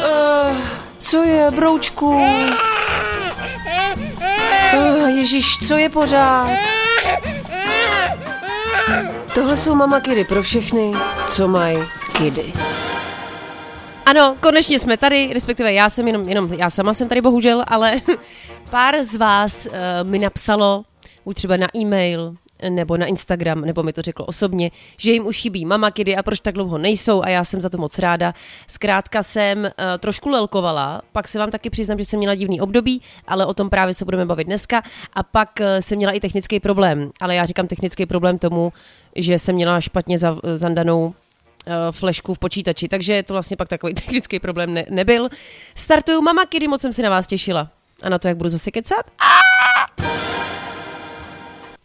Uh, co je, broučku? Uh, Ježíš, co je pořád? Tohle jsou mama kidy pro všechny, co mají kidy. Ano, konečně jsme tady, respektive já jsem jenom, jenom já sama jsem tady bohužel, ale pár z vás uh, mi napsalo, už třeba na e-mail, nebo na Instagram, nebo mi to řeklo osobně, že jim už chybí mama kidy a proč tak dlouho nejsou a já jsem za to moc ráda. Zkrátka jsem uh, trošku lelkovala, pak se vám taky přiznám, že jsem měla divný období, ale o tom právě se budeme bavit dneska a pak uh, jsem měla i technický problém, ale já říkám technický problém tomu, že jsem měla špatně za, zandanou flešku v počítači, takže to vlastně pak takový technický problém ne- nebyl. Startuju Mama Kidy, moc jsem se na vás těšila. A na to, jak budu zase kecat.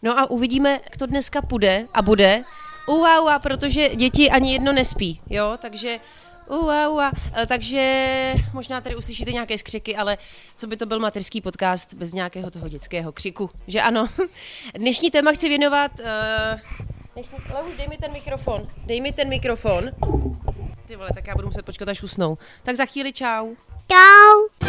No a uvidíme, jak to dneska půjde a bude. Ua, ua, protože děti ani jedno nespí, jo, takže ua, ua. Takže možná tady uslyšíte nějaké skřiky, ale co by to byl materský podcast bez nějakého toho dětského křiku, že ano. Dnešní téma chci věnovat... Uh, dnešní, Lehuš, dej mi ten mikrofon, dej mi ten mikrofon. Ty vole, tak já budu muset počkat, až usnou. Tak za chvíli čau. Čau.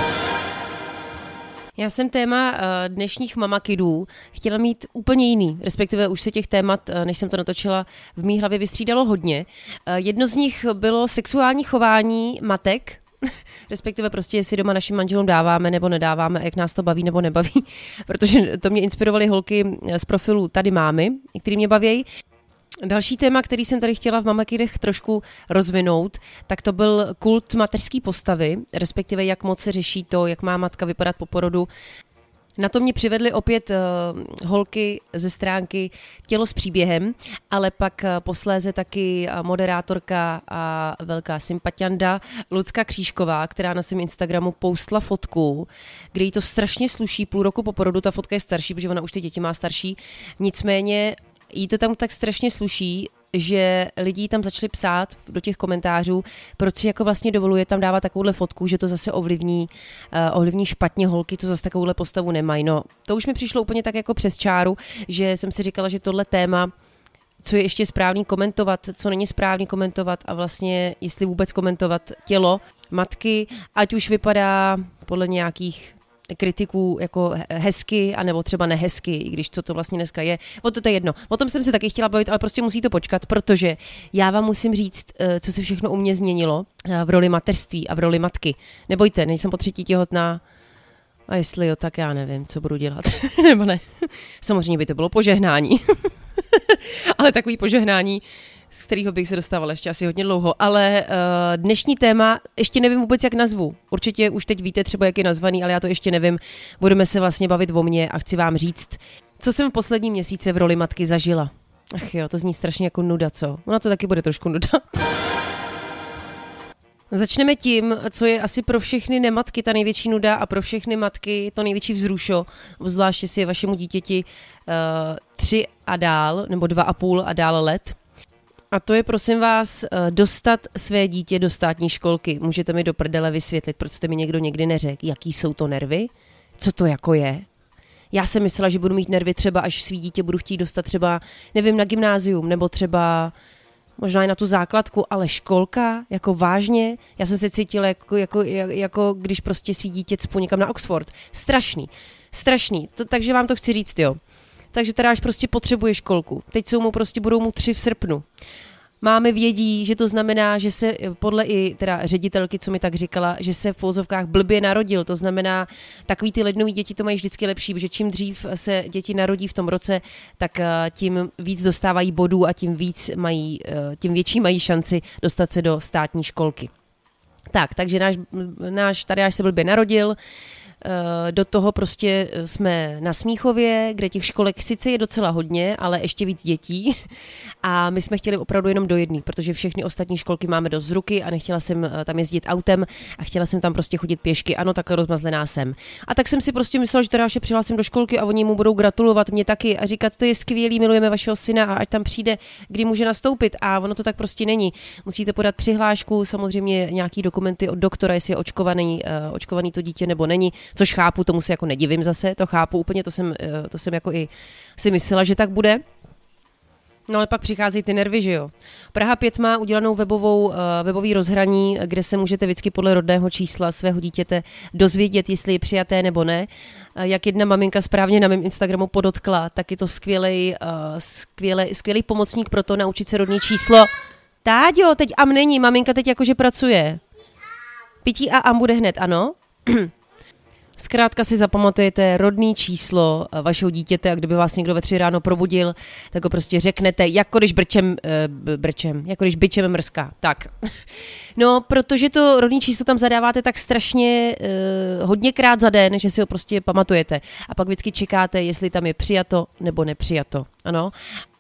Já jsem téma dnešních mamakidů chtěla mít úplně jiný, respektive už se těch témat, než jsem to natočila, v mý hlavě vystřídalo hodně. Jedno z nich bylo sexuální chování matek, respektive prostě jestli doma našim manželům dáváme nebo nedáváme, jak nás to baví nebo nebaví, protože to mě inspirovaly holky z profilu Tady mámy, který mě baví. Další téma, který jsem tady chtěla v Mamakidech trošku rozvinout, tak to byl kult mateřské postavy, respektive jak moc se řeší to, jak má matka vypadat po porodu. Na to mě přivedly opět uh, holky ze stránky Tělo s příběhem, ale pak uh, posléze taky uh, moderátorka a velká sympatianda Lucka Křížková, která na svém Instagramu postla fotku, kde jí to strašně sluší půl roku po porodu, ta fotka je starší, protože ona už ty děti má starší, nicméně jí to tam tak strašně sluší, že lidi tam začali psát do těch komentářů, proč si jako vlastně dovoluje tam dávat takovouhle fotku, že to zase ovlivní, uh, ovlivní špatně holky, co zase takovouhle postavu nemají. No, to už mi přišlo úplně tak jako přes čáru, že jsem si říkala, že tohle téma co je ještě správný komentovat, co není správný komentovat a vlastně jestli vůbec komentovat tělo matky, ať už vypadá podle nějakých kritiků jako hezky, anebo třeba nehezky, i když co to vlastně dneska je. O to, to je jedno. O tom jsem se taky chtěla bavit, ale prostě musí to počkat, protože já vám musím říct, eh, co se všechno u mě změnilo eh, v roli mateřství a v roli matky. Nebojte, nejsem po třetí těhotná, a jestli jo, tak já nevím, co budu dělat. Nebo ne. Samozřejmě by to bylo požehnání. ale takový požehnání, z kterého bych se dostávala ještě asi hodně dlouho. Ale uh, dnešní téma ještě nevím vůbec, jak nazvu. Určitě už teď víte třeba, jak je nazvaný, ale já to ještě nevím. Budeme se vlastně bavit o mně a chci vám říct, co jsem v poslední měsíce v roli matky zažila. Ach jo, to zní strašně jako nuda, co? Ona to taky bude trošku nuda. Začneme tím, co je asi pro všechny nematky ta největší nuda a pro všechny matky to největší vzrušo, obzvláště si vašemu dítěti uh, tři a dál, nebo dva a půl a dál let. A to je, prosím vás, eh, dostat své dítě do státní školky. Můžete mi do prdele vysvětlit, proč jste mi někdo někdy neřekl, jaký jsou to nervy? Co to jako je? Já jsem myslela, že budu mít nervy třeba, až svý dítě budu chtít dostat třeba, nevím, na gymnázium, nebo třeba možná i na tu základku, ale školka, jako vážně, já jsem se cítila jako, jako, jako když prostě svý dítě cpu někam na Oxford. Strašný, strašný. To, takže vám to chci říct, jo takže teda až prostě potřebuje školku. Teď jsou mu prostě, budou mu tři v srpnu. Máme vědí, že to znamená, že se podle i teda ředitelky, co mi tak říkala, že se v fouzovkách blbě narodil. To znamená, takový ty lednový děti to mají vždycky lepší, protože čím dřív se děti narodí v tom roce, tak eh, tím víc dostávají bodů a tím víc mají, eh, tím větší mají šanci dostat se do státní školky. Tak, takže náš, náš tady až se blbě narodil, Eh, do toho prostě jsme na Smíchově, kde těch školek sice je docela hodně, ale ještě víc dětí. A my jsme chtěli opravdu jenom do jedné, protože všechny ostatní školky máme dost z ruky a nechtěla jsem eh, tam jezdit autem a chtěla jsem tam prostě chodit pěšky. Ano, takhle rozmazlená jsem. A tak jsem si prostě myslela, že až přihlásím do školky a oni mu budou gratulovat mě taky a říkat, to je skvělý, milujeme vašeho syna a ať tam přijde, kdy může nastoupit. A ono to tak prostě není. Musíte podat přihlášku, samozřejmě nějaký dokumenty od doktora, jestli je očkovaný, očkovaný to dítě nebo není což chápu, tomu se jako nedivím zase, to chápu úplně, to jsem, eh, to jsem jako i si myslela, že tak bude. No ale pak přicházejí ty nervy, že jo. Praha 5 má udělanou webovou, uh, webový rozhraní, kde se můžete vždycky podle rodného čísla svého dítěte dozvědět, jestli je přijaté nebo ne. Uh, jak jedna maminka správně na mém Instagramu podotkla, tak je to skvělej, uh, skvělej, skvělý pomocník pro to naučit se rodné číslo. Táďo, teď am není, maminka teď jakože pracuje. Pití a am bude hned, ano? Zkrátka si zapamatujete rodný číslo eh, vašeho dítěte a kdyby vás někdo ve tři ráno probudil, tak ho prostě řeknete, jako když brčem, uh, brčem, jako když byčem mrská. Tak. No, protože to rodný číslo tam zadáváte tak strašně uh, hodněkrát za den, že si ho prostě pamatujete. A pak vždycky čekáte, jestli tam je přijato nebo nepřijato. Ano.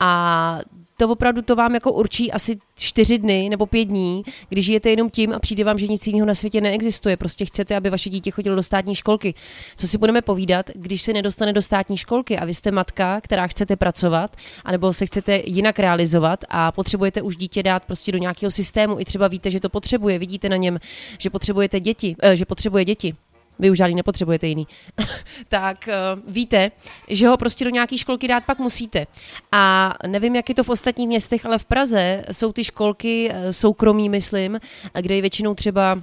A to opravdu to vám jako určí asi čtyři dny nebo pět dní, když žijete jenom tím a přijde vám, že nic jiného na světě neexistuje. Prostě chcete, aby vaše dítě chodilo do státní školky. Co si budeme povídat, když se nedostane do státní školky a vy jste matka, která chcete pracovat, anebo se chcete jinak realizovat a potřebujete už dítě dát prostě do nějakého systému, i třeba víte, že to potřebuje, vidíte na něm, že potřebujete děti, eh, že potřebuje děti vy už žádný nepotřebujete jiný, tak uh, víte, že ho prostě do nějaké školky dát pak musíte. A nevím, jak je to v ostatních městech, ale v Praze jsou ty školky uh, soukromí, myslím, kde je většinou třeba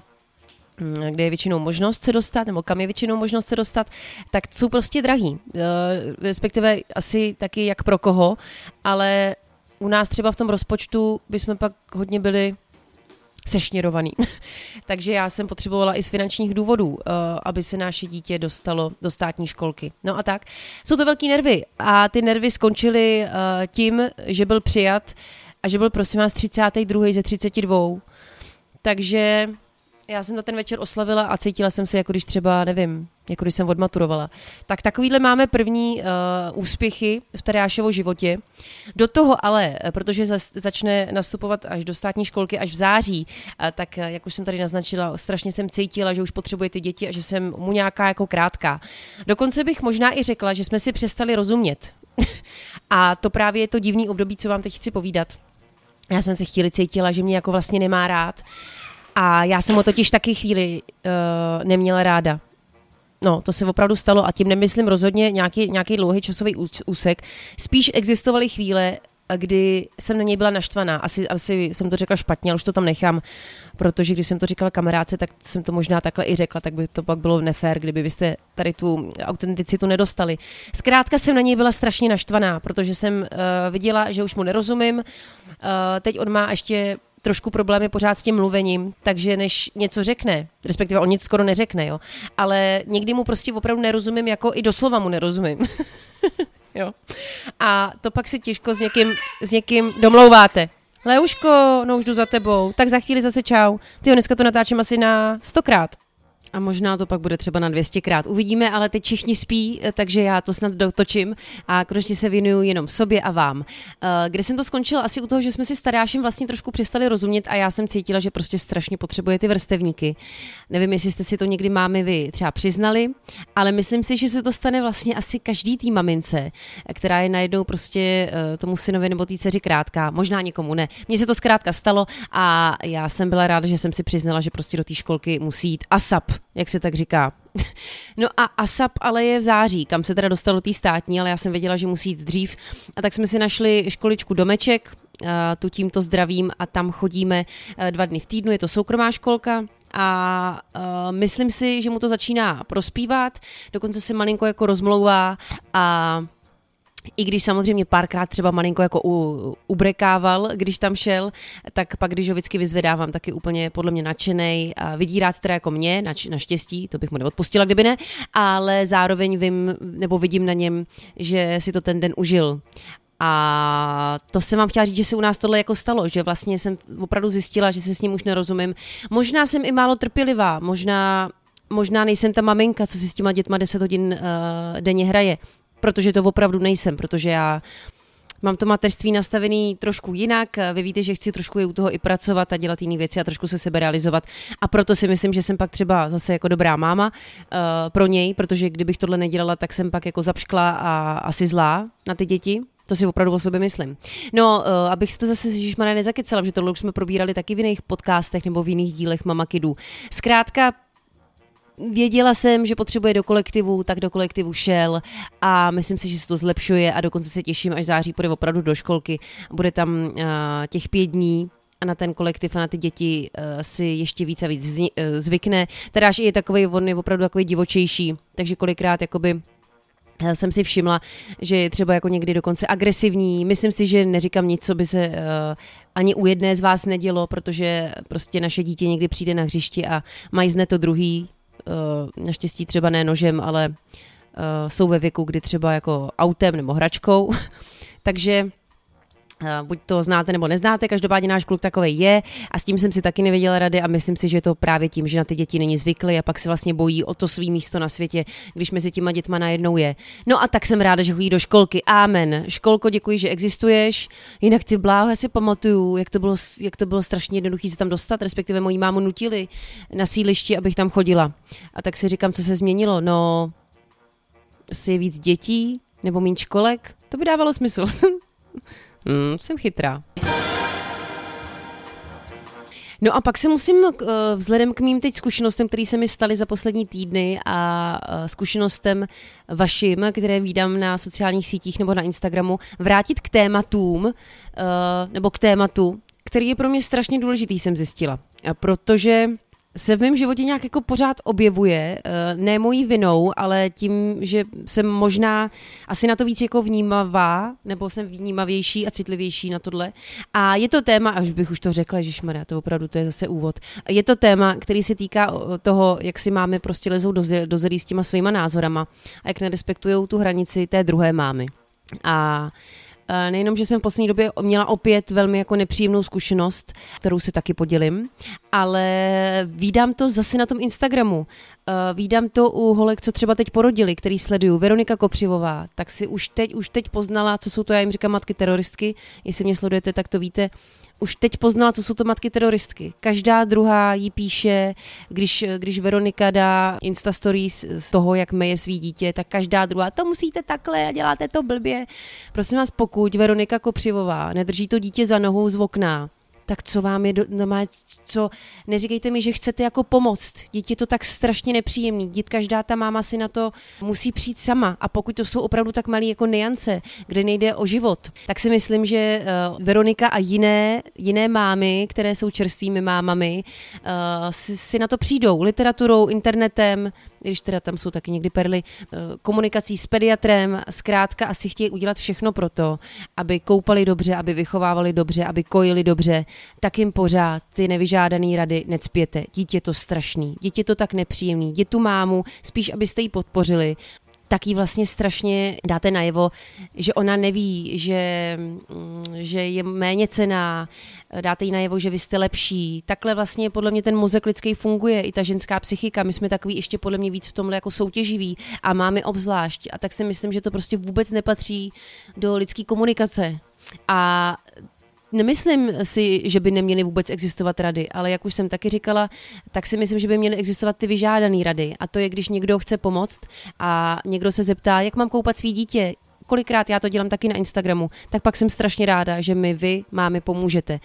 hm, kde je většinou možnost se dostat, nebo kam je většinou možnost se dostat, tak jsou prostě drahý. Uh, respektive asi taky jak pro koho, ale u nás třeba v tom rozpočtu bychom pak hodně byli sešněrovaný. Takže já jsem potřebovala i z finančních důvodů, uh, aby se naše dítě dostalo do státní školky. No a tak. Jsou to velký nervy a ty nervy skončily uh, tím, že byl přijat a že byl prosím vás 32. ze 32. Takže já jsem na ten večer oslavila a cítila jsem se, jako když třeba, nevím, jako když jsem odmaturovala. Tak takovýhle máme první uh, úspěchy v Tadeášovo životě. Do toho ale, eh, protože začne nastupovat až do státní školky až v září, uh, tak jak už jsem tady naznačila, strašně jsem cítila, že už potřebuje ty děti a že jsem mu nějaká jako krátká. Dokonce bych možná i řekla, že jsme si přestali rozumět. a to právě je to divný období, co vám teď chci povídat. Já jsem se chvíli cítila, že mě jako vlastně nemá rád. A já jsem ho totiž taky chvíli uh, neměla ráda. No, to se opravdu stalo a tím nemyslím rozhodně nějaký, nějaký dlouhý časový úsek. Spíš existovaly chvíle, kdy jsem na něj byla naštvaná. Asi, asi jsem to řekla špatně, ale už to tam nechám, protože když jsem to říkala kamarádce, tak jsem to možná takhle i řekla, tak by to pak bylo nefér, kdyby byste tady tu autenticitu nedostali. Zkrátka jsem na něj byla strašně naštvaná, protože jsem uh, viděla, že už mu nerozumím. Uh, teď on má ještě trošku problémy pořád s tím mluvením, takže než něco řekne, respektive on nic skoro neřekne, jo, ale někdy mu prostě opravdu nerozumím, jako i doslova mu nerozumím. jo. A to pak se těžko s někým, s někým domlouváte. Leuško, no už jdu za tebou, tak za chvíli zase čau. Ty dneska to natáčím asi na stokrát. A možná to pak bude třeba na 200 krát. Uvidíme, ale teď všichni spí, eh, takže já to snad dotočím a konečně se věnuju jenom sobě a vám. Eh, kde jsem to skončila? Asi u toho, že jsme si s Tadášem vlastně trošku přestali rozumět a já jsem cítila, že prostě strašně potřebuje ty vrstevníky. Nevím, jestli jste si to někdy mámy vy třeba přiznali, ale myslím si, že se to stane vlastně asi každý tý mamince, která je najednou prostě eh, tomu synovi nebo té dceři krátká. Možná někomu ne. Mně se to zkrátka stalo a já jsem byla ráda, že jsem si přiznala, že prostě do té školky musí jít ASAP jak se tak říká. No a ASAP ale je v září, kam se teda dostalo tý státní, ale já jsem věděla, že musí jít dřív. A tak jsme si našli školičku Domeček, tu tímto zdravím a tam chodíme dva dny v týdnu, je to soukromá školka, a uh, myslím si, že mu to začíná prospívat, dokonce se malinko jako rozmlouvá a i když samozřejmě párkrát třeba malinko jako u, ubrekával, když tam šel, tak pak, když ho vždycky vyzvedávám, tak je úplně podle mě nadšený a vidí rád teda jako mě, nač, naštěstí, to bych mu neodpustila, kdyby ne, ale zároveň vím, nebo vidím na něm, že si to ten den užil. A to jsem vám chtěla říct, že se u nás tohle jako stalo, že vlastně jsem opravdu zjistila, že se s ním už nerozumím. Možná jsem i málo trpělivá, možná možná nejsem ta maminka, co si s těma dětma 10 hodin uh, denně hraje protože to opravdu nejsem, protože já mám to mateřství nastavený trošku jinak. Vy víte, že chci trošku u toho i pracovat a dělat jiné věci a trošku se sebe realizovat. A proto si myslím, že jsem pak třeba zase jako dobrá máma uh, pro něj, protože kdybych tohle nedělala, tak jsem pak jako zapškla a asi zlá na ty děti. To si opravdu o sobě myslím. No, uh, abych si to zase Ježišmarja nezakecala, že tohle už jsme probírali taky v jiných podcastech nebo v jiných dílech Mama Kidů. Zkrátka, věděla jsem, že potřebuje do kolektivu, tak do kolektivu šel a myslím si, že se to zlepšuje a dokonce se těším, až září půjde opravdu do školky. Bude tam uh, těch pět dní, a na ten kolektiv a na ty děti uh, si ještě víc a víc zni, uh, zvykne. Teda je takový, on je opravdu takový divočejší, takže kolikrát jakoby jsem si všimla, že je třeba jako někdy dokonce agresivní. Myslím si, že neříkám nic, co by se uh, ani u jedné z vás nedělo, protože prostě naše dítě někdy přijde na hřišti a mají zne to druhý, uh, naštěstí třeba ne nožem, ale uh, jsou ve věku, kdy třeba jako autem nebo hračkou. Takže Eh, buď to znáte nebo neznáte, každopádně náš kluk takový je a s tím jsem si taky nevěděla rady a myslím si, že je to právě tím, že na ty děti není zvyklý a pak se vlastně bojí o to svý místo na světě, když mezi těma dětma najednou je. No a tak jsem ráda, že chodí do školky. Amen. Školko, děkuji, že existuješ. Jinak ty bláho, já si pamatuju, jak to bylo, jak to bylo strašně jednoduché se tam dostat, respektive mojí mámu nutili na sílišti, abych tam chodila. A tak si říkám, co se změnilo. No, asi je víc dětí nebo méně školek? To by dávalo smysl. Hmm, jsem chytrá. No a pak se musím eh, vzhledem k mým teď zkušenostem, které se mi staly za poslední týdny a eh, zkušenostem vašim, které vídám na sociálních sítích nebo na Instagramu, vrátit k tématům eh, nebo k tématu, který je pro mě strašně důležitý, jsem zjistila. Protože se v mém životě nějak jako pořád objevuje, eh, ne mojí vinou, ale tím, že jsem možná asi na to víc jako vnímavá, nebo jsem vnímavější a citlivější na tohle. A je to téma, až bych už to řekla, že šmarja, to opravdu to je zase úvod. Je to téma, který se týká toho, jak si máme prostě lezou do, zelí s těma svýma názorama a jak nerespektují tu hranici té druhé mámy. A Eh, nejenom, že jsem v poslední době měla opět velmi jako nepříjemnou zkušenost, kterou se taky podělím, ale vídám to zase na tom Instagramu. Uh, vídám to u holek, co třeba teď porodili, který sleduju. Veronika Kopřivová, tak si už teď, už teď poznala, co jsou to, já jim říkám matky teroristky, jestli mě sledujete, tak to víte, už teď poznala, co jsou to matky teroristky. Každá druhá jí píše, když, když Veronika dá Insta stories z toho, jak meje svý dítě, tak každá druhá, to musíte takhle a děláte to blbě. Prosím vás, pokud Veronika Kopřivová nedrží to dítě za nohou z okna, tak co vám je, do, no co, neříkejte mi, že chcete jako pomoct. Dítě to tak strašně nepříjemný. Dít každá ta máma si na to musí přijít sama. A pokud to jsou opravdu tak malé jako niance, kde nejde o život, tak si myslím, že uh, Veronika a jiné, jiné mámy, které jsou čerstvými mámami, uh, si, si na to přijdou literaturou, internetem, když teda tam jsou taky někdy perly, eh, komunikací s pediatrem, zkrátka asi chtějí udělat všechno pro to, aby koupali dobře, aby vychovávali dobře, aby kojili dobře, tak jim pořád ty nevyžádané rady necpěte. Dítě to strašný, dítě to tak nepříjemný, dítě tu mámu, spíš abyste ji podpořili, tak jí vlastně strašně dáte najevo, že ona neví, že, mm, že je méně cená, dáte jí najevo, že vy jste lepší. Takhle vlastně podle mě ten mozek lidský funguje, i ta ženská psychika. My jsme takový ještě podle mě víc v tomhle jako soutěživí a máme obzvlášť. A tak si myslím, že to prostě vůbec nepatří do lidské komunikace. A Nemyslím si, že by neměly vůbec existovat rady, ale jak už jsem taky říkala, tak si myslím, že by měly existovat ty vyžádané rady. A to je, když někdo chce pomoct a někdo se zeptá, jak mám koupat svý dítě, kolikrát já to dělám taky na Instagramu, tak pak jsem strašně ráda, že mi vy, mámy, pomůžete.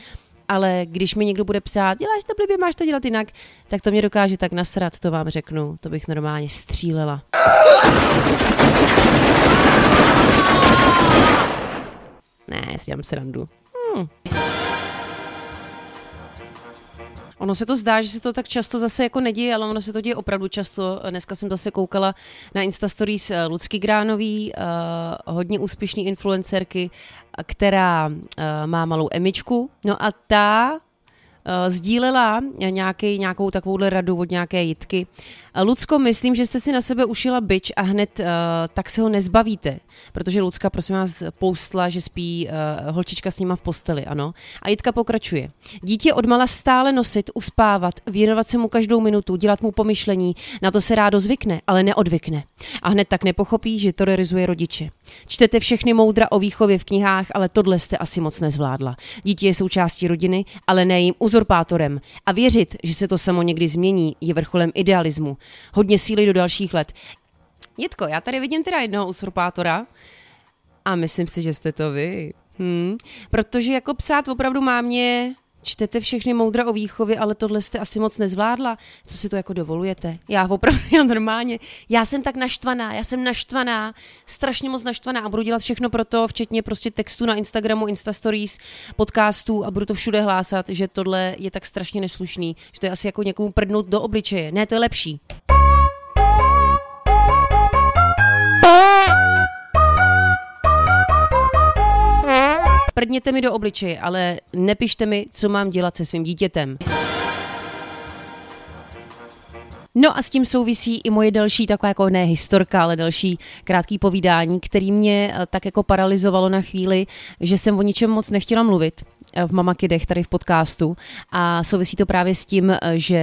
Ale když mi někdo bude psát, děláš to blbě, máš to dělat jinak, tak to mě dokáže tak nasrat, to vám řeknu. To bych normálně střílela. Ne, si dělám srandu. Hmm. Ono se to zdá, že se to tak často zase jako neděje, ale ono se to děje opravdu často. Dneska jsem zase koukala na Insta Stories eh, Lucky Gránový, uh, hodně úspěšný influencerky, která uh, má malou Emičku. No a ta sdílela nějaký, nějakou takovouhle radu od nějaké jitky, Lucko, myslím, že jste si na sebe ušila byč a hned uh, tak se ho nezbavíte, protože Lucka, prosím vás, poustla, že spí uh, holčička s nima v posteli, ano. A Jitka pokračuje. Dítě odmala stále nosit, uspávat, věnovat se mu každou minutu, dělat mu pomyšlení, na to se rádo zvykne, ale neodvykne. A hned tak nepochopí, že terorizuje rodiče. Čtete všechny moudra o výchově v knihách, ale tohle jste asi moc nezvládla. Dítě je součástí rodiny, ale ne jím uzurpátorem. A věřit, že se to samo někdy změní, je vrcholem idealismu hodně síly do dalších let. Jitko, já tady vidím teda jednoho usurpátora a myslím si, že jste to vy. Hmm. Protože jako psát opravdu má mě čtete všechny moudra o výchově, ale tohle jste asi moc nezvládla. Co si to jako dovolujete? Já opravdu, já normálně, já jsem tak naštvaná, já jsem naštvaná, strašně moc naštvaná a budu dělat všechno pro to, včetně prostě textu na Instagramu, Insta Stories, podcastů a budu to všude hlásat, že tohle je tak strašně neslušný, že to je asi jako někomu prdnout do obličeje. Ne, to je lepší. Prdněte mi do obličeje, ale nepište mi, co mám dělat se svým dítětem. No a s tím souvisí i moje další taková jako ne historka, ale další krátký povídání, který mě eh, tak jako paralizovalo na chvíli, že jsem o ničem moc nechtěla mluvit v Mama Kidech tady v podcastu. A souvisí to právě s tím, že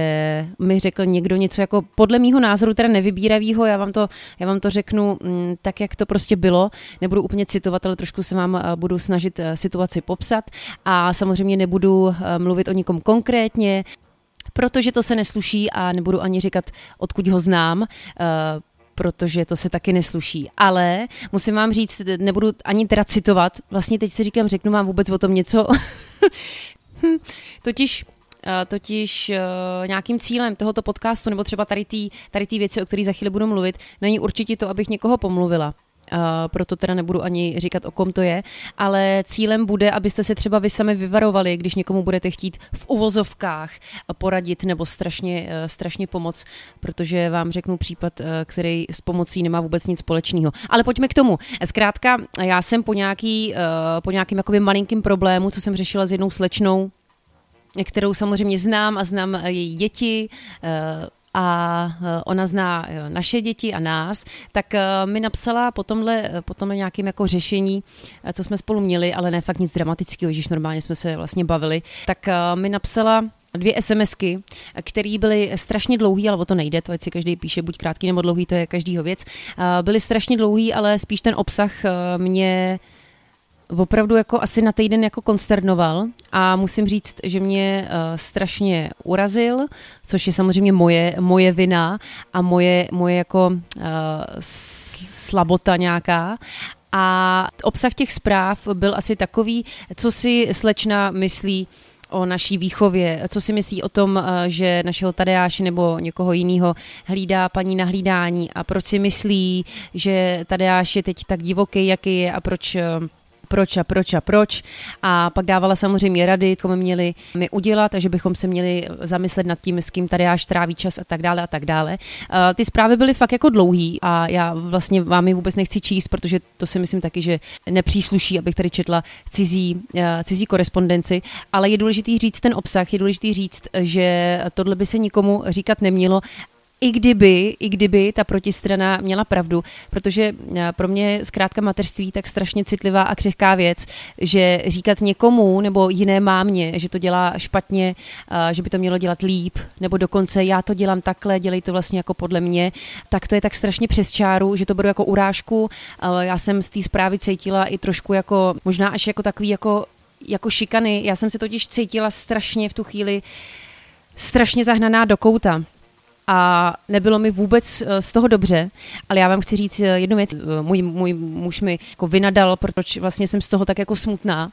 mi řekl někdo něco jako podle mýho názoru teda nevybíravýho, já vám to, já vám to řeknu mm, tak, jak to prostě bylo, nebudu úplně citovat, ale trošku se vám eh, budu snažit eh, situaci popsat. A samozřejmě nebudu eh, mluvit o nikom konkrétně, protože to se nesluší a nebudu ani říkat, odkud ho znám, protože to se taky nesluší. Ale musím vám říct, nebudu ani teda citovat, vlastně teď si říkám, řeknu vám vůbec o tom něco. Totiž eh, totiž uh, nějakým cílem tohoto podcastu, nebo třeba tady té tady věci, o kterých za chvíli budu mluvit, není určitě to, abych někoho pomluvila. Uh, proto teda nebudu ani říkat, o kom to je, ale cílem bude, abyste se třeba vy sami vyvarovali, když někomu budete chtít v uvozovkách poradit nebo strašně, uh, strašně pomoc, protože vám řeknu případ, uh, který s pomocí nemá vůbec nic společného. Ale pojďme k tomu. Zkrátka, já jsem po, nějaký, po nějakým jakoby malinkým problému, co jsem řešila s jednou slečnou, kterou samozřejmě znám a znám její děti, a eh, ona zná eh, naše děti a nás, tak eh, mi napsala po tomhle, po tomhle nějakým jako řešení, co jsme spolu měli, ale ne fakt nic dramatického, když normálně jsme se vlastně bavili, tak mi napsala dvě SMSky, které byly strašně dlouhé, ale o to nejde, to ať si každý píše, buď krátký nebo dlouhý, to je každýho věc. Byly strašně dlouhý, ale spíš ten obsah mě opravdu jako asi na týden jako konsternoval a musím říct, že mě uh, strašně urazil, což je samozřejmě moje, moje vina a moje, moje jako uh, slabota nějaká. A obsah těch zpráv byl asi takový, co si slečna myslí o naší výchově, co si myslí o tom, eh, že našeho Tadeáše nebo někoho jiného hlídá paní na hlídání a proč si myslí, že Tadeáš je teď tak divoký, jaký je a proč proč a proč a proč. A pak dávala samozřejmě rady, komu měli my udělat, takže bychom se měli zamyslet nad tím, s kým tady až tráví čas a tak dále a tak dále. Ty zprávy byly fakt jako dlouhý a já vlastně vám je vůbec nechci číst, protože to si myslím taky, že nepřísluší, abych tady četla cizí, cizí korespondenci, ale je důležitý říct ten obsah, je důležitý říct, že tohle by se nikomu říkat nemělo i kdyby, i kdyby ta protistrana měla pravdu, protože eh, pro mě zkrátka mateřství tak strašně citlivá a křehká věc, že říkat někomu nebo jiné mámě, že to dělá špatně, eh, že by to mělo dělat líp, nebo dokonce já to dělám takhle, dělej to vlastně jako podle mě, tak to je tak strašně přes čáru, že to beru jako urážku. Já jsem z té zprávy cítila i trošku jako, možná až jako takový jako, jako šikany. Já jsem se totiž cítila strašně v tu chvíli strašně zahnaná do kouta a nebylo mi vůbec eh, z toho dobře, ale já vám chci říct eh, jednu věc. Eh, můj, můj muž mi jako vynadal, protože vlastně jsem z toho tak jako smutná,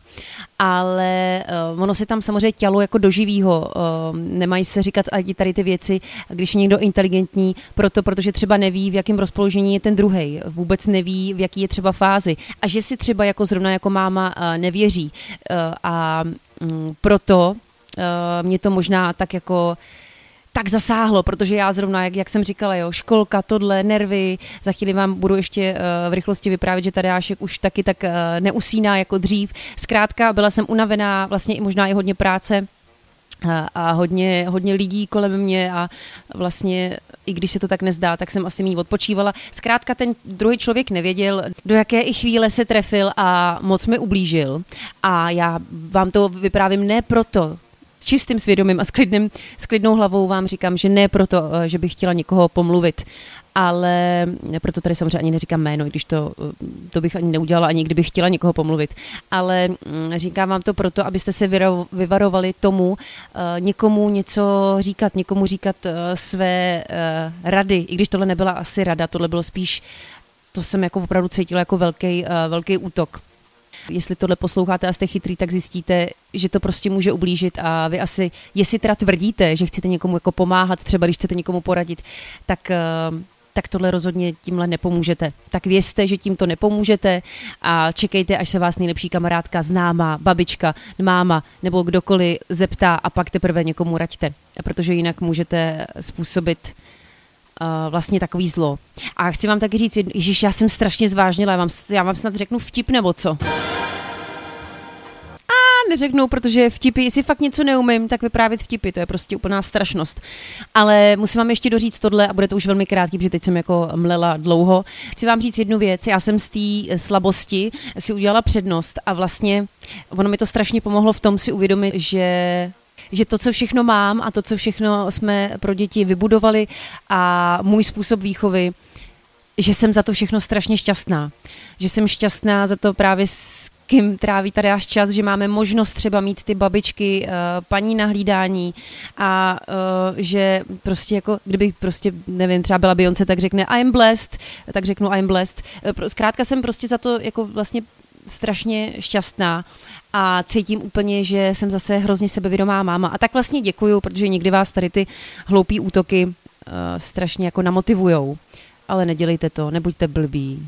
ale ono se tam samozřejmě tělo jako do živýho. Uh, nemají se říkat ani tady ty věci, když je někdo inteligentní, proto, protože třeba neví, v jakém rozpoložení je ten druhý, vůbec neví, v jaký je třeba fázi a že si třeba jako zrovna jako máma nevěří a um, proto mě to možná tak jako tak zasáhlo, protože já zrovna, jak, jak jsem říkala, jo, školka, tohle, nervy, za chvíli vám budu ještě uh, v rychlosti vyprávět, že Tadeášek už taky tak uh, neusíná jako dřív. Zkrátka byla jsem unavená, vlastně i možná i hodně práce, eh, a hodně, hodně lidí kolem mě a vlastně, i když se to tak nezdá, tak jsem asi méně odpočívala. Zkrátka ten druhý člověk nevěděl, do jaké i chvíle se trefil a moc mi ublížil. A já vám to vyprávím ne proto, čistým svědomím a s, klidným, s klidnou hlavou vám říkám, že ne proto, eh, že bych chtěla někoho pomluvit, ale proto tady samozřejmě ani neříkám jméno, i když to, eh, to bych ani neudělala, ani kdybych chtěla někoho pomluvit. Ale mm, říkám vám to proto, abyste se vyvarovali tomu, eh, někomu něco říkat, někomu říkat své rady, i když tohle nebyla asi rada, tohle bylo spíš, to jsem jako opravdu cítila jako velký, velký útok. Jestli tohle posloucháte a jste chytrý, tak zjistíte, že to prostě může ublížit a vy asi, jestli teda tvrdíte, že chcete někomu jako pomáhat, třeba když chcete někomu poradit, tak uh, tak tohle rozhodně tímhle nepomůžete. Tak vězte, že tímto nepomůžete a čekejte, až se vás nejlepší kamarádka, známá, babička, máma nebo kdokoliv zeptá a pak teprve někomu raďte, protože jinak můžete způsobit vlastně takový zlo. A chci vám taky říct, Ježíš, já jsem strašně zvážnila, já vám, já vám snad řeknu vtip nebo co? neřeknou, protože vtipy, jestli fakt něco neumím, tak vyprávět vtipy, to je prostě úplná strašnost. Ale musím vám ještě doříct tohle a bude to už velmi krátký, protože teď jsem jako mlela dlouho. Chci vám říct jednu věc, já jsem z té slabosti si udělala přednost a vlastně ono mi to strašně pomohlo v tom si uvědomit, že že to, co všechno mám a to, co všechno jsme pro děti vybudovali a můj způsob výchovy, že jsem za to všechno strašně šťastná. Že jsem šťastná za to právě kým tráví tady až čas, že máme možnost třeba mít ty babičky, uh, paní na hlídání a uh, že prostě jako, kdybych prostě, nevím, třeba byla Beyoncé, tak řekne I'm blessed, tak řeknu I'm blessed. Eh, zkrátka jsem prostě za to jako vlastně strašně šťastná a cítím úplně, že jsem zase hrozně sebevědomá máma. A tak vlastně děkuju, protože někdy vás tady ty hloupý útoky uh, strašně jako namotivujou. Ale nedělejte to, nebuďte blbí.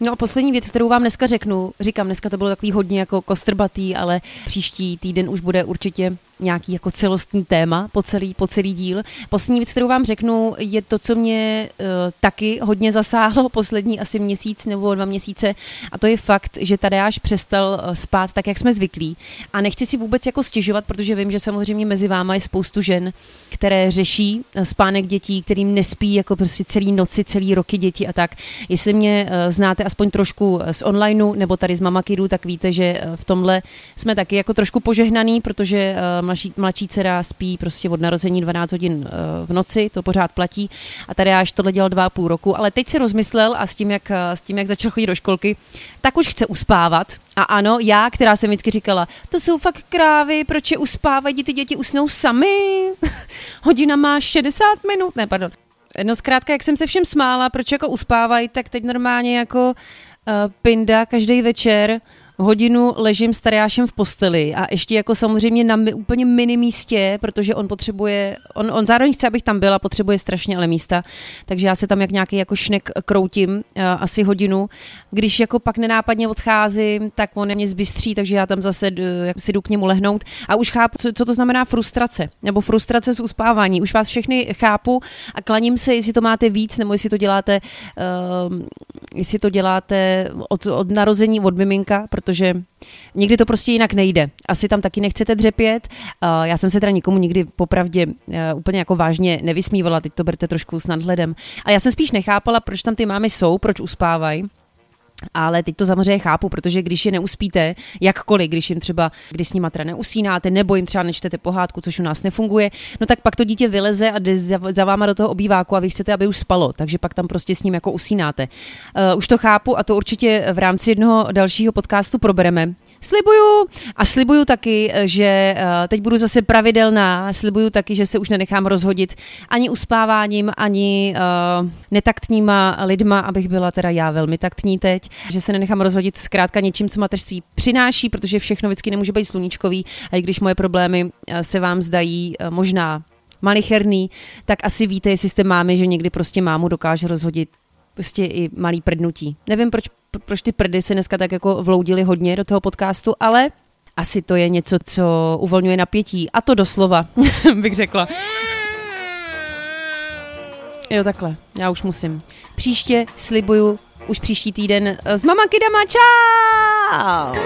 No a poslední věc, kterou vám dneska řeknu, říkám, dneska to bylo takový hodně jako kostrbatý, ale příští týden už bude určitě nějaký jako celostní téma po celý, po celý díl. Poslední věc, kterou vám řeknu, je to, co mě uh, taky hodně zasáhlo poslední asi měsíc nebo dva měsíce a to je fakt, že Tadeáš přestal uh, spát tak, jak jsme zvyklí a nechci si vůbec jako stěžovat, protože vím, že samozřejmě mezi váma je spoustu žen, které řeší uh, spánek dětí, kterým nespí jako prostě celý noci, celý roky děti a tak. Jestli mě uh, znáte aspoň trošku z onlineu nebo tady z Mamakidu, tak víte, že v tomhle jsme taky jako trošku požehnaný, protože uh, mladší, mladší dcera spí prostě od narození 12 hodin eh, v noci, to pořád platí. A tady až tohle dělal dva a půl roku, ale teď si rozmyslel a s tím, jak, eh, s tím, jak začal chodit do školky, tak už chce uspávat. A ano, já, která jsem vždycky říkala, to jsou fakt krávy, proč je uspávají, ty děti usnou sami. Hodina má 60 minut, ne, pardon. No zkrátka, jak jsem se všem smála, proč jako uspávají, tak teď normálně jako uh, pinda každý večer hodinu ležím s v posteli a ještě jako samozřejmě na mi, úplně mini místě, protože on potřebuje, on, on zároveň chce, abych tam byla, potřebuje strašně ale místa, takže já se tam jak nějaký jako šnek kroutím uh, asi hodinu. Když jako pak nenápadně odcházím, tak on mě zbystří, takže já tam zase uh, si jdu k němu lehnout a už chápu, co, co to znamená frustrace, nebo frustrace z uspávání. Už vás všechny chápu a klaním se, jestli to máte víc, nebo jestli to děláte, uh, jestli to děláte od, od narození, od miminka, někdy to prostě jinak nejde. Asi tam taky nechcete dřepět. Já jsem se teda nikomu nikdy popravdě e, úplně jako vážně nevysmívala, teď to berte trošku s nadhledem. Ale já jsem spíš nechápala, proč tam ty mámy jsou, proč uspávají. Ale teď to samozřejmě chápu, protože když je neuspíte, jakkoliv, když jim třeba, když s nima teda neusínáte, nebo jim třeba nečtete pohádku, což u nás nefunguje, no tak pak to dítě vyleze a jde za, za váma do toho obýváku a vy chcete, aby už spalo, takže pak tam prostě s ním jako usínáte. Uh, už to chápu a to určitě v rámci jednoho dalšího podcastu probereme, Slibuju. A slibuju taky, že eh, teď budu zase pravidelná, slibuju taky, že se už nenechám rozhodit ani uspáváním, ani uh, netaktníma lidma, abych byla teda já velmi taktní teď, že se nenechám rozhodit zkrátka něčím, co mateřství přináší, protože všechno vždycky nemůže být sluníčkový. A i když moje problémy eh, se vám zdají možná malicherný, tak asi víte, jestli jste mámy, že někdy prostě mámu dokáže rozhodit prostě i malý prdnutí. Nevím, proč, proč ty prdy se dneska tak jako vloudily hodně do toho podcastu, ale asi to je něco, co uvolňuje napětí. A to doslova, bych řekla. Jo, takhle. Já už musím. Příště slibuju už příští týden s Mama Kidama. Čau!